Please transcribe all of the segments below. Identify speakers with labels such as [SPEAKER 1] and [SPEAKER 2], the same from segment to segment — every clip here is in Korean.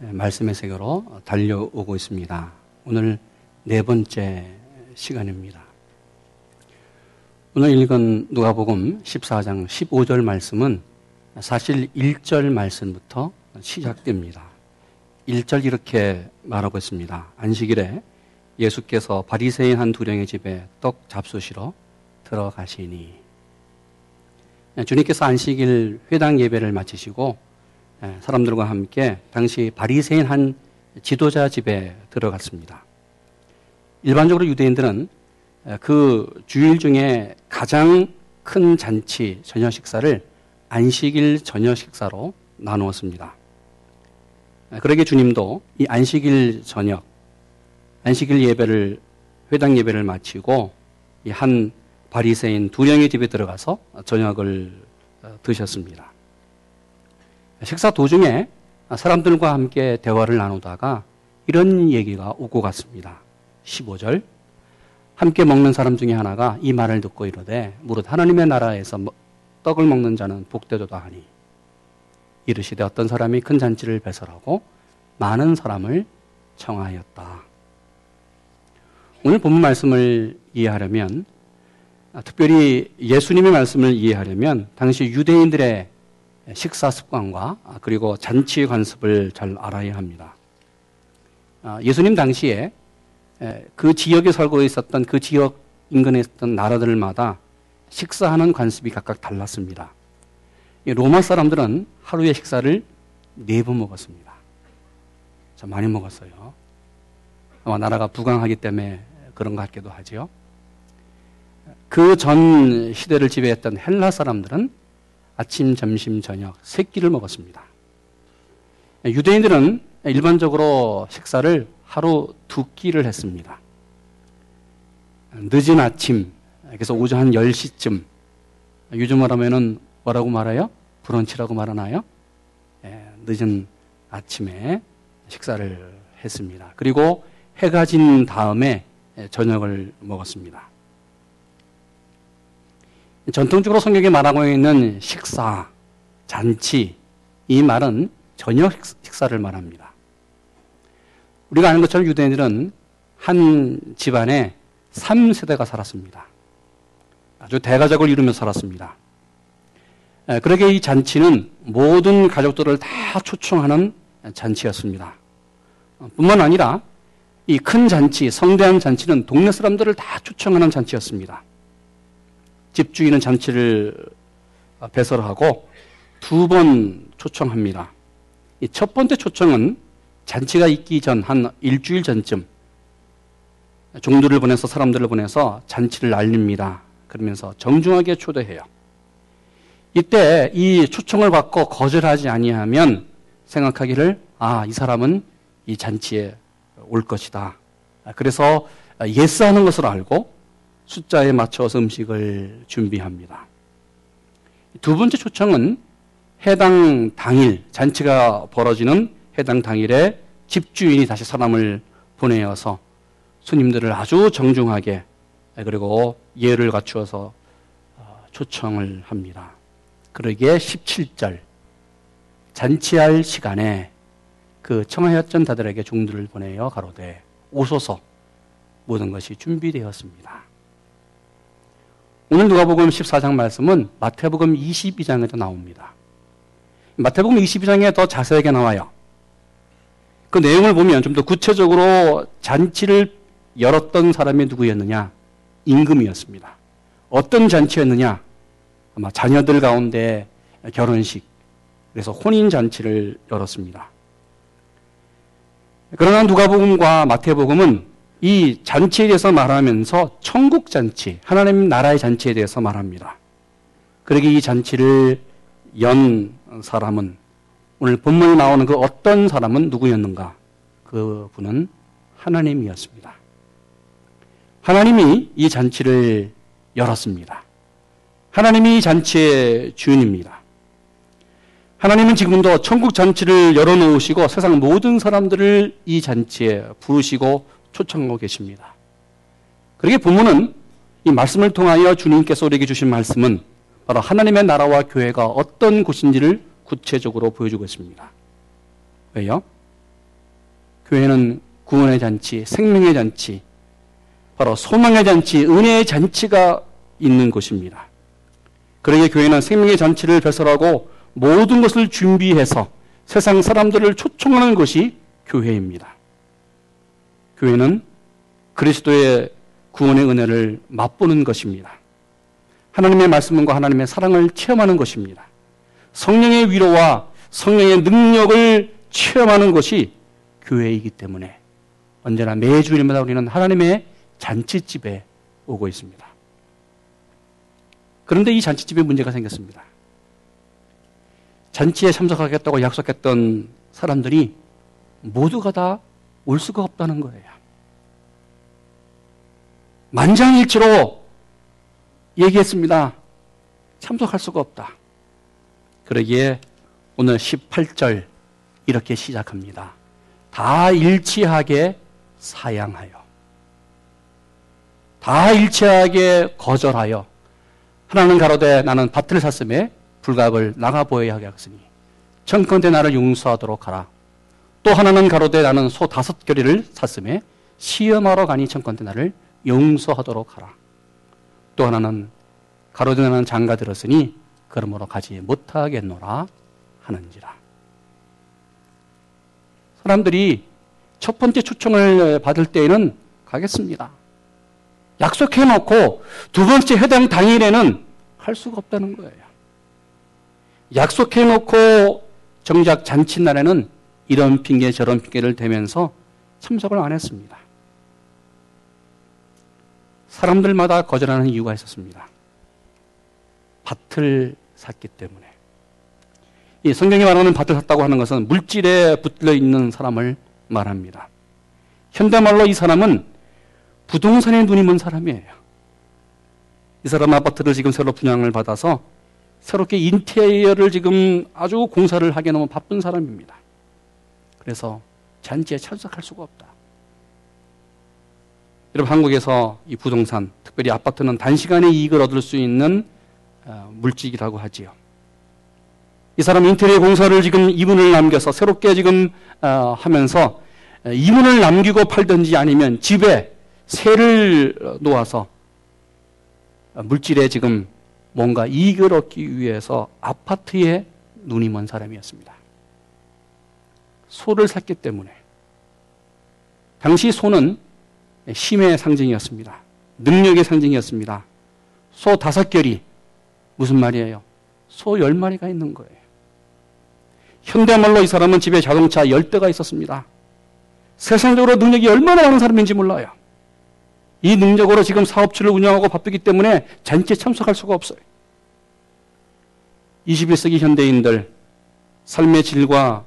[SPEAKER 1] 말씀의 세계로 달려오고 있습니다. 오늘 네 번째 시간입니다. 오늘 읽은 누가복음 14장 15절 말씀은 사실 1절 말씀부터 시작됩니다. 1절 이렇게 말하고 있습니다. 안식일에 예수께서 바리새인 한 두령의 집에 떡 잡수시러 들어가시니 주님께서 안식일 회당 예배를 마치시고 사람들과 함께 당시 바리새인 한 지도자 집에 들어갔습니다. 일반적으로 유대인들은 그 주일 중에 가장 큰 잔치 저녁 식사를 안식일 저녁 식사로 나누었습니다. 그러게 주님도 이 안식일 저녁, 안식일 예배를 회당 예배를 마치고 한 바리새인 두 명의 집에 들어가서 저녁을 어, 드셨습니다. 식사 도중에 사람들과 함께 대화를 나누다가 이런 얘기가 오고 갔습니다. 15절. 함께 먹는 사람 중에 하나가 이 말을 듣고 이르되 무릇 하나님의 나라에서 떡을 먹는 자는 복되도다 하니 이르시되 어떤 사람이 큰 잔치를 배설하고 많은 사람을 청하였다. 오늘 본문 말씀을 이해하려면 특별히 예수님의 말씀을 이해하려면 당시 유대인들의 식사 습관과 그리고 잔치 관습을 잘 알아야 합니다. 아, 예수님 당시에 그 지역에 살고 있었던 그 지역 인근에 있었던 나라들마다 식사하는 관습이 각각 달랐습니다. 로마 사람들은 하루에 식사를 네 번 먹었습니다. 참 많이 먹었어요. 아마 나라가 부강하기 때문에 그런 것 같기도 하지요. 그 전 시대를 지배했던 헬라 사람들은 아침, 점심, 저녁 세 끼를 먹었습니다. 유대인들은 일반적으로 식사를 하루 두 끼를 했습니다. 늦은 아침, 그래서 오전 한 10시쯤, 요즘으로 하면은 뭐라고 말해요? 브런치라고 말하나요? 예, 늦은 아침에 식사를 했습니다. 그리고 해가 진 다음에 저녁을 먹었습니다. 전통적으로 성경에 말하고 있는 식사, 잔치, 이 말은 저녁 식사를 말합니다. 우리가 아는 것처럼 유대인들은 한 집안에 3세대가 살았습니다. 아주 대가족을 이루며 살았습니다. 그러게 이 잔치는 모든 가족들을 다 초청하는 잔치였습니다. 뿐만 아니라 이 큰 잔치, 성대한 잔치는 동네 사람들을 다 초청하는 잔치였습니다. 집주인은 잔치를 배설하고 두 번 초청합니다. 첫 번째 초청은 잔치가 있기 전 한 일주일 전쯤 종들을 보내서 사람들을 보내서 잔치를 알립니다. 그러면서 정중하게 초대해요. 이때 이 초청을 받고 거절하지 아니하면 생각하기를 아, 이 사람은 이 잔치에 올 것이다. 그래서 예스하는 것을 알고 숫자에 맞춰서 음식을 준비합니다. 두 번째 초청은 해당 당일, 잔치가 벌어지는 해당 당일에 집주인이 다시 사람을 보내어서 손님들을 아주 정중하게 그리고 예를 갖추어서 어, 초청을 합니다. 그러기에 17절 잔치할 시간에 그 청하였던 자들에게 종들을 보내어 가로되 오소서 모든 것이 준비되었습니다. 오늘 누가복음 14장 말씀은 마태복음 22장에도 나옵니다. 마태복음 22장에 더 자세하게 나와요. 그 내용을 보면 좀 더 구체적으로 잔치를 열었던 사람이 누구였느냐? 임금이었습니다. 어떤 잔치였느냐? 아마 자녀들 가운데 결혼식, 그래서 혼인 잔치를 열었습니다. 그러나 누가복음과 마태복음은 이 잔치에 대해서 말하면서 천국 잔치, 하나님 나라의 잔치에 대해서 말합니다. 그러게 이 잔치를 연 사람은 오늘 본문에 나오는 그 어떤 사람은 누구였는가? 그 분은 하나님이었습니다. 하나님이 이 잔치를 열었습니다. 하나님이 이 잔치의 주인입니다. 하나님은 지금도 천국 잔치를 열어놓으시고 세상 모든 사람들을 이 잔치에 부르시고 초청하고 계십니다. 그러게 부모는 이 말씀을 통하여 주님께서 우리에게 주신 말씀은 바로 하나님의 나라와 교회가 어떤 곳인지를 구체적으로 보여주고 있습니다. 왜요? 교회는 구원의 잔치, 생명의 잔치, 바로 소망의 잔치, 은혜의 잔치가 있는 곳입니다. 그러기에 교회는 생명의 잔치를 배설하고 모든 것을 준비해서 세상 사람들을 초청하는 것이 교회입니다. 교회는 그리스도의 구원의 은혜를 맛보는 것입니다. 하나님의 말씀과 하나님의 사랑을 체험하는 것입니다. 성령의 위로와 성령의 능력을 체험하는 것이 교회이기 때문에 언제나 매주일마다 우리는 하나님의 잔치집에 오고 있습니다. 그런데 이 잔치집에 문제가 생겼습니다. 잔치에 참석하겠다고 약속했던 사람들이 모두가 다 올 수가 없다는 거예요. 만장일치로 얘기했습니다. 참석할 수가 없다. 그러기에 오늘 18절 이렇게 시작합니다. 다 일치하게 사양하여. 다 일치하게 거절하여. 하나는 가로되 나는 밭을 샀음에 불갑을 나가 보여야 하겠으니 청컨대 나를 용서하도록 하라. 또 하나는 가로되 나는 소 다섯 결의를 샀음에 시험하러 가니 청컨대 나를 용서하도록 하라. 또 하나는 가로되 나는 장가 들었으니 그러므로 가지 못하겠노라 하는지라. 사람들이 첫 번째 초청을 받을 때에는 가겠습니다. 약속해 놓고 두 번째 해당 당일에는 할 수가 없다는 거예요. 약속해 놓고 정작 잔칫날에는 이런 핑계 저런 핑계를 대면서 참석을 안 했습니다. 사람들마다 거절하는 이유가 있었습니다. 밭을 샀기 때문에. 이 성경이 말하는 밭을 샀다고 하는 것은 물질에 붙들려 있는 사람을 말합니다. 현대말로 이 사람은 부동산에 눈이 먼 사람이에요. 이 사람 아파트를 지금 새로 분양을 받아서 새롭게 인테리어를 지금 아주 공사를 하기에 너무 바쁜 사람입니다. 그래서 잔치에 참석할 수가 없다. 여러분 한국에서 이 부동산, 특별히 아파트는 단시간에 이익을 얻을 수 있는 어, 물질이라고 하지요. 이 사람 인테리어 공사를 지금 이문을 남겨서 새롭게 지금 어, 하면서 이문을 남기고 팔든지 아니면 집에 새를 놓아서 물질에 지금 뭔가 이익을 얻기 위해서 아파트에 눈이 먼 사람이었습니다. 소를 샀기 때문에. 당시 소는 힘의 상징이었습니다. 능력의 상징이었습니다. 소 다섯 결이 무슨 말이에요? 소 열 마리가 있는 거예요. 현대말로 이 사람은 집에 자동차 열 대가 있었습니다. 세상적으로 능력이 얼마나 많은 사람인지 몰라요. 이 능력으로 지금 사업체를 운영하고 바쁘기 때문에 잔치에 참석할 수가 없어요. 21세기 현대인들 삶의 질과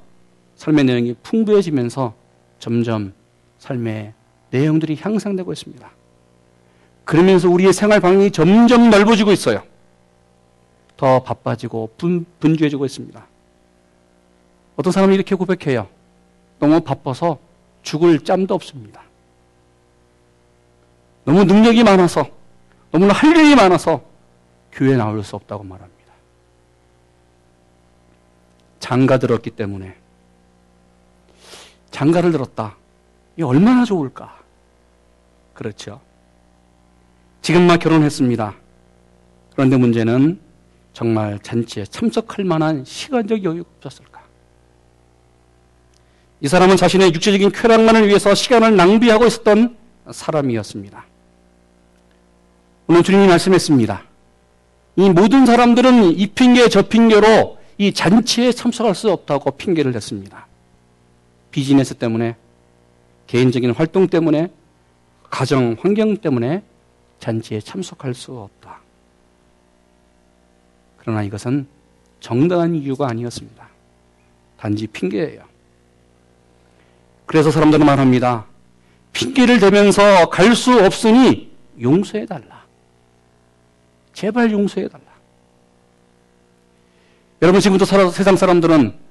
[SPEAKER 1] 삶의 내용이 풍부해지면서 점점 삶의 내용들이 향상되고 있습니다. 그러면서 우리의 생활 방향이 점점 넓어지고 있어요. 더 바빠지고 분, 분주해지고 있습니다. 어떤 사람이 이렇게 고백해요. 너무 바빠서 죽을 짬도 없습니다. 너무 능력이 많아서, 너무나 할 일이 많아서 교회에 나올 수 없다고 말합니다. 장가 들었기 때문에. 장가를 들었다. 이 얼마나 좋을까? 그렇죠. 지금 막 결혼했습니다. 그런데 문제는 정말 잔치에 참석할 만한 시간적 여유가 없었을까? 이 사람은 자신의 육체적인 쾌락만을 위해서 시간을 낭비하고 있었던 사람이었습니다. 오늘 주님이 말씀했습니다. 이 모든 사람들은 이 핑계 저 핑계로 이 잔치에 참석할 수 없다고 핑계를 댔습니다. 비즈니스 때문에, 개인적인 활동 때문에, 가정 환경 때문에 잔치에 참석할 수 없다. 그러나 이것은 정당한 이유가 아니었습니다. 단지 핑계예요. 그래서 사람들은 말합니다. 핑계를 대면서 갈 수 없으니 용서해달라. 제발 용서해달라. 여러분 살아, 세상 사람들은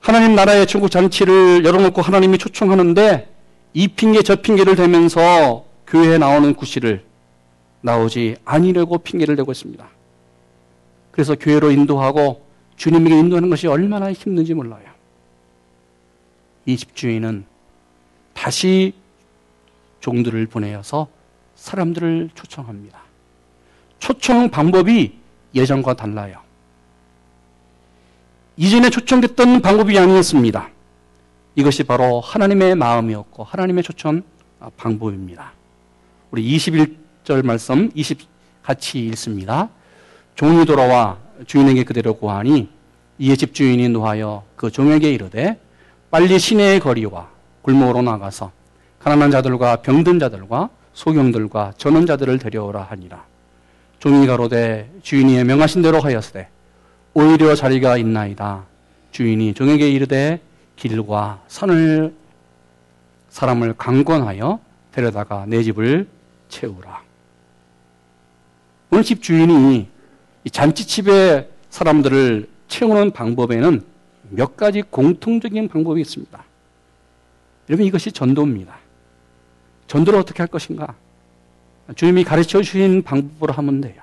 [SPEAKER 1] 하나님 나라의 천국 잔치를 열어놓고 하나님이 초청하는데 이 핑계 저 핑계를 대면서 교회에 나오는 구실을 나오지 아니려고 핑계를 대고 있습니다. 그래서 교회로 인도하고 주님에게 인도하는 것이 얼마나 힘든지 몰라요. 이 집주인은 다시 종들을 보내어서 사람들을 초청합니다. 초청 방법이 예전과 달라요. 이전에 초청됐던 방법이 아니었습니다. 이것이 바로 하나님의 마음이었고 하나님의 초청 방법입니다. 우리 21절 말씀 20 같이 읽습니다. 종이 돌아와 주인에게 그대로 고하니 이에 집주인이 노하여 그 종에게 이르되 빨리 시내의 거리와 골목으로 나가서 가난한 자들과 병든 자들과 소경들과 전원자들을 데려오라 하니라. 종이 가로되 주인이 명하신 대로 하였으되 오히려 자리가 있나이다. 주인이 종에게 이르되 길과 산을 사람을 강권하여 데려다가 내 집을 채우라. 오늘 집 주인이 잔치집의 사람들을 채우는 방법에는 몇 가지 공통적인 방법이 있습니다. 여러분 이것이 전도입니다. 전도를 어떻게 할 것인가? 주님이 가르쳐 주신 방법으로 하면 돼요.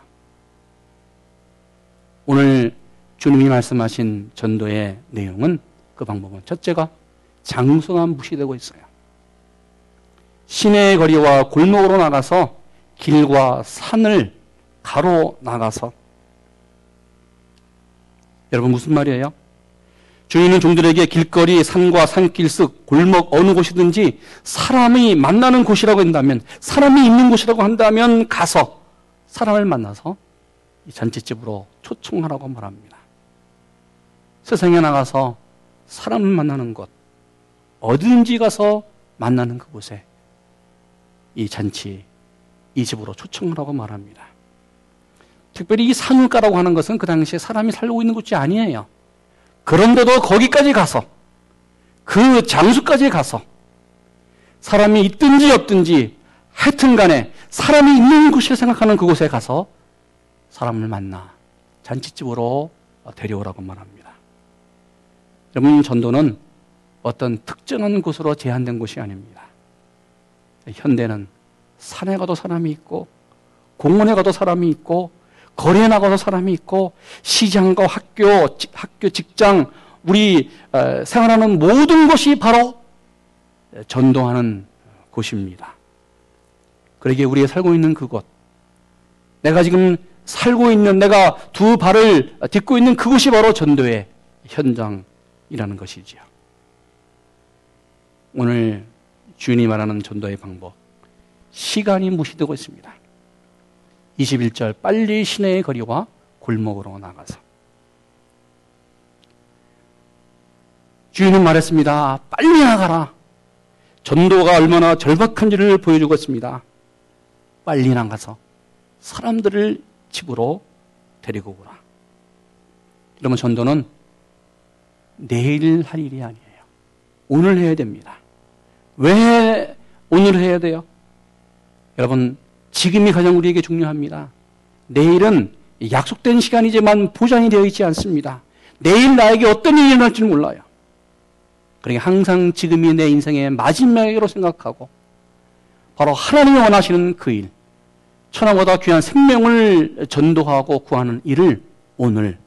[SPEAKER 1] 오늘 주님이 말씀하신 전도의 내용은 그 방법은 첫째가 장소가 무시되고 있어요. 시내 거리와 골목으로 나가서 길과 산을 가로 나가서 여러분 무슨 말이에요? 주인은 종들에게 길거리, 산과 산길 쓱, 골목 어느 곳이든지 사람이 만나는 곳이라고 한다면, 사람이 있는 곳이라고 한다면 가서 사람을 만나서 이 잔치집으로 초청하라고 말합니다. 세상에 나가서 사람을 만나는 곳, 어디든지 가서 만나는 그곳에 이 잔치, 이 집으로 초청하라고 말합니다. 특별히 이 산울가라고 하는 것은 그 당시에 사람이 살고 있는 곳이 아니에요. 그런데도 거기까지 가서 그 장소까지 가서 사람이 있든지 없든지 하여튼 간에 사람이 있는 곳을 생각하는 그곳에 가서 사람을 만나 잔치집으로 데려오라고 말합니다. 여러분, 전도는 어떤 특정한 곳으로 제한된 곳이 아닙니다. 현대는 산에 가도 사람이 있고, 공원에 가도 사람이 있고, 거리에 나가서 사람이 있고 시장과 학교, 학교, 직장, 우리 어, 생활하는 모든 것이 바로 전도하는 곳입니다. 그러기에 우리가 살고 있는 그곳, 내가 지금 살고 있는 내가 두 발을 딛고 있는 그곳이 바로 전도의 현장 이라는 것이지요. 오늘 주인이 말하는 전도의 방법, 시간이 무시되고 있습니다. 21절 빨리 시내의 거리와 골목으로 나가서 주인은 말했습니다. 빨리 나가라. 전도가 얼마나 절박한지를 보여주고 있습니다. 빨리 나가서 사람들을 집으로 데리고 오라. 이러면 전도는 내일 할 일이 아니에요. 오늘 해야 됩니다. 왜 오늘 해야 돼요? 여러분, 지금이 가장 우리에게 중요합니다. 내일은 약속된 시간이지만 보장이 되어 있지 않습니다. 내일 나에게 어떤 일이 일어날지 몰라요. 그러니 항상 지금이 내 인생의 마지막으로 생각하고 바로 하나님이 원하시는 그 일, 천하보다 귀한 생명을 전도하고 구하는 일을 오늘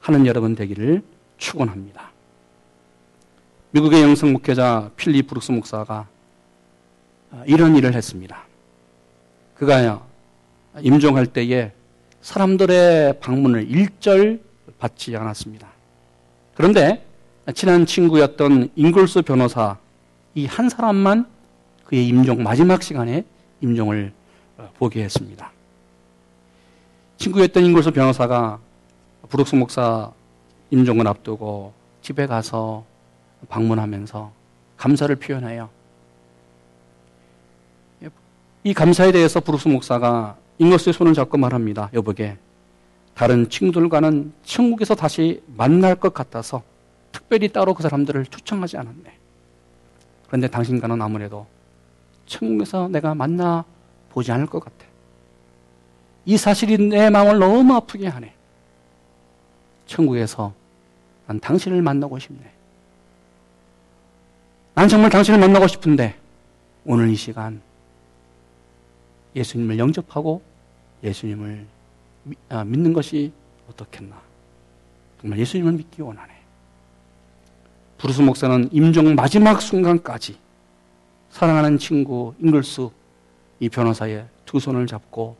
[SPEAKER 1] 하는 여러분 되기를 축원합니다. 미국의 영성 목회자 필립 브룩스 목사가 이런 일을 했습니다. 그가 임종할 때에 사람들의 방문을 일절 받지 않았습니다. 그런데 친한 친구였던 잉글스 변호사 이 한 사람만 그의 임종 마지막 시간에 임종을 어, 보게 했습니다. 친구였던 잉글스 변호사가 브룩스 목사 임종을 앞두고 집에 가서 방문하면서 감사를 표현해요. 이 감사에 대해서 브루스 목사가 잉거스의 손을 잡고 말합니다. 여보게 다른 친구들과는 천국에서 다시 만날 것 같아서 특별히 따로 그 사람들을 초청하지 않았네. 그런데 당신과는 아무래도 천국에서 내가 만나 보지 않을 것 같아. 이 사실이 내 마음을 너무 아프게 하네. 천국에서 난 당신을 만나고 싶네. 난 정말 당신을 만나고 싶은데 오늘 이 시간 예수님을 영접하고 예수님을 아, 믿는 것이 어떻겠나. 정말 예수님을 믿기 원하네. 부르스 목사는 임종 마지막 순간까지 사랑하는 친구 잉글스 이 변호사의 두 손을 잡고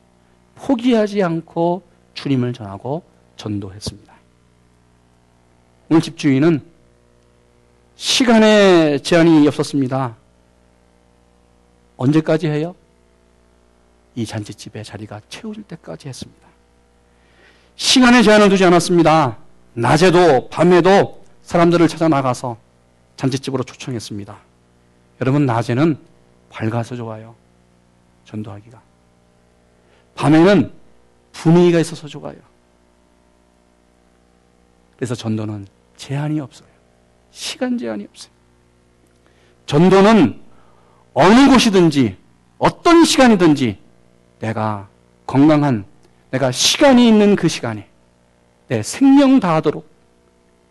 [SPEAKER 1] 포기하지 않고 주님을 전하고 전도했습니다. 오늘 집주인은 시간의 제한이 없었습니다. 언제까지 해요? 이 잔치집에 자리가 채워질 때까지 했습니다. 시간의 제한을 두지 않았습니다. 낮에도 밤에도 사람들을 찾아 나가서 잔치집으로 초청했습니다. 여러분 낮에는 밝아서 좋아요. 전도하기가. 밤에는 분위기가 있어서 좋아요. 그래서 전도는 제한이 없어요. 시간 제한이 없어요. 전도는 어느 곳이든지 어떤 시간이든지 내가 건강한 내가 시간이 있는 그 시간에 내 생명 다하도록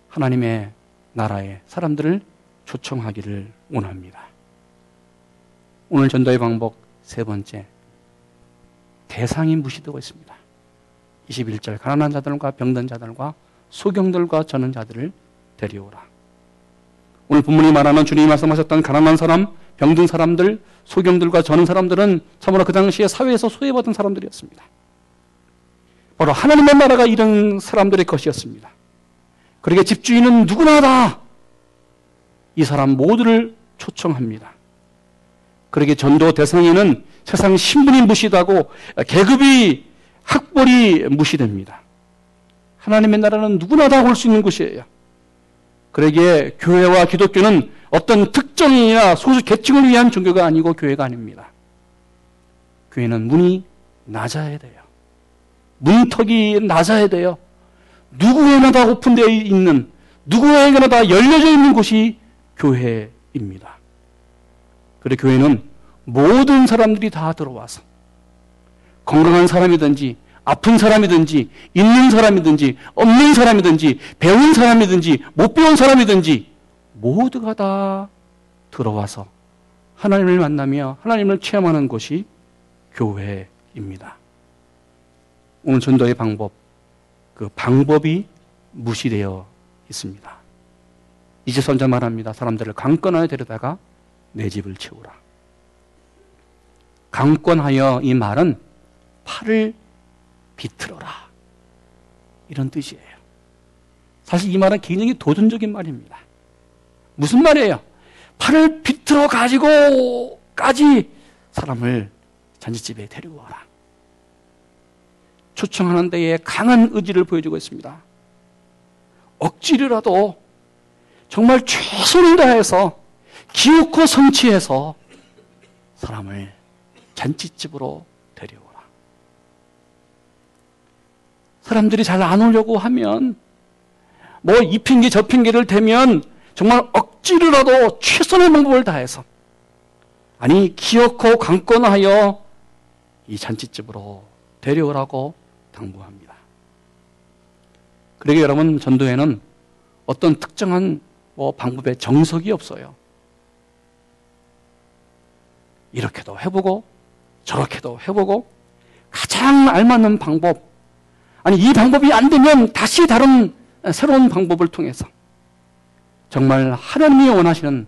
[SPEAKER 1] 하나님의 나라의 사람들을 초청하기를 원합니다. 오늘 전도의 방법 세 번째 대상이 무시되고 있습니다. 21절 가난한 자들과 병든 자들과 소경들과 저는 자들을 데려오라. 오늘 본문이 말하는 주님이 말씀하셨던 가난한 사람, 병든 사람들, 소경들과 저는 사람들은 참으로 그 당시에 사회에서 소외받은 사람들이었습니다. 바로 하나님의 나라가 이런 사람들의 것이었습니다. 그러게 집주인은 누구나 다 이 사람 모두를 초청합니다. 그러게 전도 대상에는 세상 신분이 무시하고 계급이 학벌이 무시됩니다. 하나님의 나라는 누구나 다 올 수 있는 곳이에요. 그러기에 교회와 기독교는 어떤 특정이나 소수 계층을 위한 종교가 아니고 교회가 아닙니다. 교회는 문이 낮아야 돼요. 문턱이 낮아야 돼요. 누구에나 다 오픈되어 있는, 누구에게나 다 열려져 있는 곳이 교회입니다. 그래 교회는 모든 사람들이 다 들어와서 건강한 사람이든지 아픈 사람이든지 있는 사람이든지 없는 사람이든지 배운 사람이든지 못 배운 사람이든지 모두가 다 들어와서 하나님을 만나며 하나님을 체험하는 곳이 교회입니다. 오늘 전도의 방법, 그 방법이 무시되어 있습니다. 이제 선자 말합니다. 사람들을 강권하여 데려다가 내 집을 채우라. 강권하여 이 말은 팔을 비틀어라. 이런 뜻이에요. 사실 이 말은 굉장히 도전적인 말입니다. 무슨 말이에요? 팔을 비틀어 가지고까지 사람을 잔치집에 데려와라. 초청하는 데에 강한 의지를 보여주고 있습니다. 억지로라도 정말 최선을 다해서 기웃고 성취해서 사람을 잔치집으로 데려오라. 사람들이 잘 안 오려고 하면 뭐 이 핑계 저 핑계를 대면 정말 억지로라도 최선의 방법을 다해서 아니 기어코 강권하여 이 잔치집으로 데려오라고 당부합니다. 그러게 여러분 전도에는 어떤 특정한 뭐 방법의 정석이 없어요. 이렇게도 해보고 저렇게도 해보고 가장 알맞는 방법 아니 이 방법이 안 되면 다시 다른 새로운 방법을 통해서 정말 하나님이 원하시는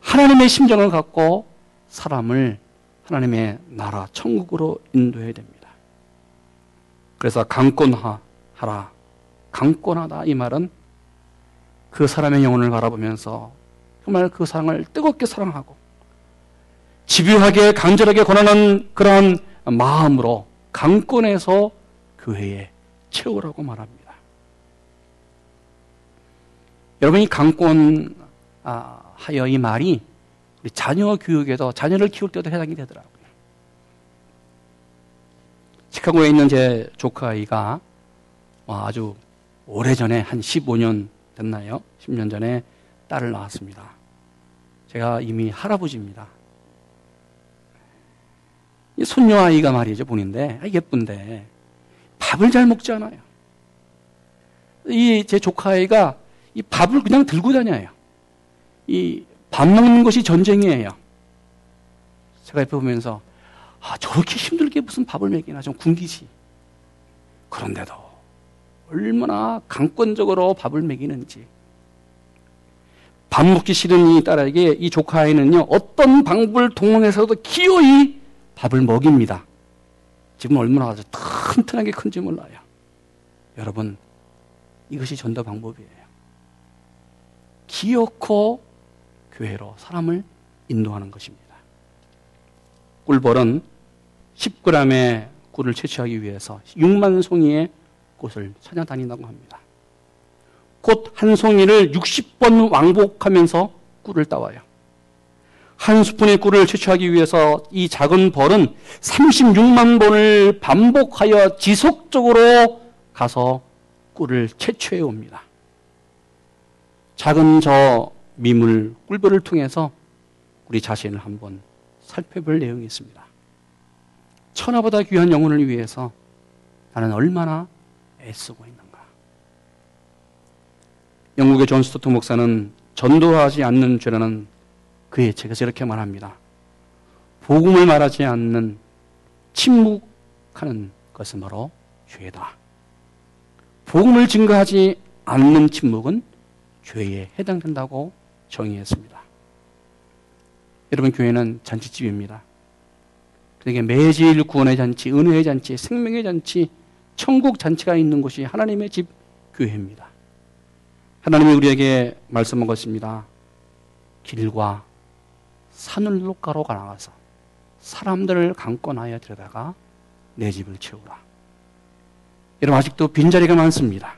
[SPEAKER 1] 하나님의 심정을 갖고 사람을 하나님의 나라 천국으로 인도해야 됩니다. 그래서 강권하라 강권하다 이 말은 그 사람의 영혼을 바라보면서 정말 그 사랑을 뜨겁게 사랑하고 집요하게 간절하게 권하는 그러한 마음으로 강권해서 교회에 채우라고 말합니다. 여러분이 강권하여 이 말이 자녀 교육에도 자녀를 키울 때도 해당이 되더라고요. 시카고에 있는 제 조카 아이가 아주 오래전에 한 15년 됐나요? 10년 전에 딸을 낳았습니다. 제가 이미 할아버지입니다. 이 손녀 아이가 말이죠, 본인데, 아, 예쁜데, 밥을 잘 먹지 않아요. 이 제 조카 아이가 이 밥을 그냥 들고 다녀요. 이 밥 먹는 것이 전쟁이에요. 제가 옆에 보면서, 아, 저렇게 힘들게 무슨 밥을 먹이나 좀 굶기지. 그런데도 얼마나 강권적으로 밥을 먹이는지. 밥 먹기 싫은 이 딸에게 이 조카아이는요, 어떤 방법을 동원해서도 기어이 밥을 먹입니다. 지금 얼마나 아주 튼튼하게 큰지 몰라요. 여러분, 이것이 전도 방법이에요. 기어코 교회로 사람을 인도하는 것입니다. 꿀벌은 10g의 꿀을 채취하기 위해서 6만 송이의 꽃을 찾아다닌다고 합니다. 꽃 한 송이를 60번 왕복하면서 꿀을 따와요. 한 스푼의 꿀을 채취하기 위해서 이 작은 벌은 36만 번을 반복하여 지속적으로 가서 꿀을 채취해 옵니다. 작은 저 미물 꿀벌을 통해서 우리 자신을 한번 살펴볼 내용이 있습니다. 천하보다 귀한 영혼을 위해서 나는 얼마나 애쓰고 있는가. 영국의 존 스토트 목사는 전도하지 않는 죄라는 그의 책에서 이렇게 말합니다. 복음을 말하지 않는 침묵하는 것은 바로 죄다. 복음을 증거하지 않는 침묵은 죄에 해당된다고 정의했습니다. 여러분 교회는 잔치집입니다. 그러니까 매질 구원의 잔치, 은혜의 잔치, 생명의 잔치, 천국 잔치가 있는 곳이 하나님의 집 교회입니다. 하나님이 우리에게 말씀한 것입니다. 길과 산을로가로 나가서 사람들을 강권하여 들여다가 내 집을 채우라. 여러분 아직도 빈자리가 많습니다.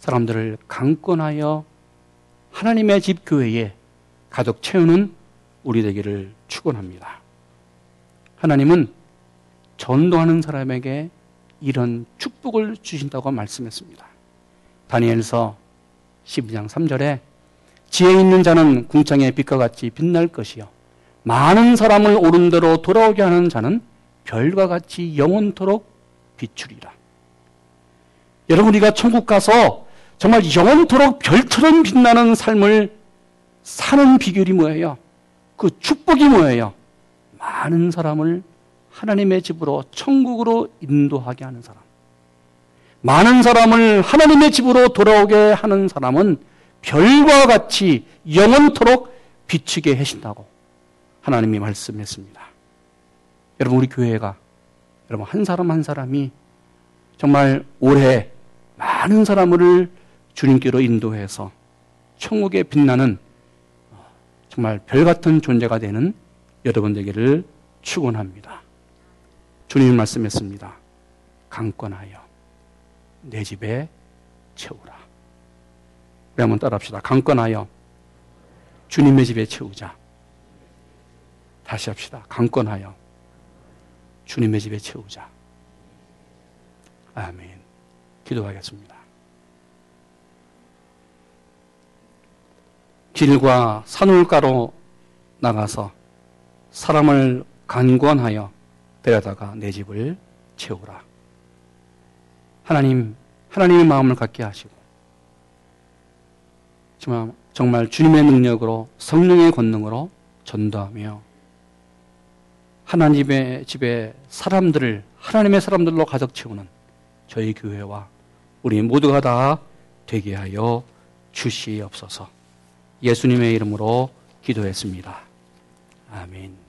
[SPEAKER 1] 사람들을 강권하여 하나님의 집 교회에 가득 채우는 우리 되기를 축원합니다. 하나님은 전도하는 사람에게 이런 축복을 주신다고 말씀했습니다. 다니엘서 12장 3절에 지혜 있는 자는 궁창의 빛과 같이 빛날 것이요 많은 사람을 옳은 대로 돌아오게 하는 자는 별과 같이 영원토록 비추리라. 여러분 우리가 천국 가서 정말 영원토록 별처럼 빛나는 삶을 사는 비결이 뭐예요? 그 축복이 뭐예요? 많은 사람을 하나님의 집으로 천국으로 인도하게 하는 사람. 많은 사람을 하나님의 집으로 돌아오게 하는 사람은 별과 같이 영원토록 비추게 하신다고 하나님이 말씀했습니다. 여러분 우리 교회가 여러분 한 사람 한 사람이 정말 올해 많은 사람을 주님께로 인도해서 천국에 빛나는 정말 별 같은 존재가 되는 여러분 되기를 축원합니다. 주님이 말씀했습니다. 강권하여 내 집에 채우라. 우리 한번 따라합시다. 강권하여 주님의 집에 채우자. 다시 합시다. 강권하여 주님의 집에 채우자. 아멘. 기도하겠습니다. 길과 산울가로 나가서 사람을 간권하여 데려다가 내 집을 채우라. 하나님, 하나님의 마음을 갖게 하시고, 정말 주님의 능력으로 성령의 권능으로 전도하며 하나님의 집에 사람들을 하나님의 사람들로 가득 채우는 저희 교회와 우리 모두가 다 되게 하여 주시옵소서. 예수님의 이름으로 기도했습니다. 아멘.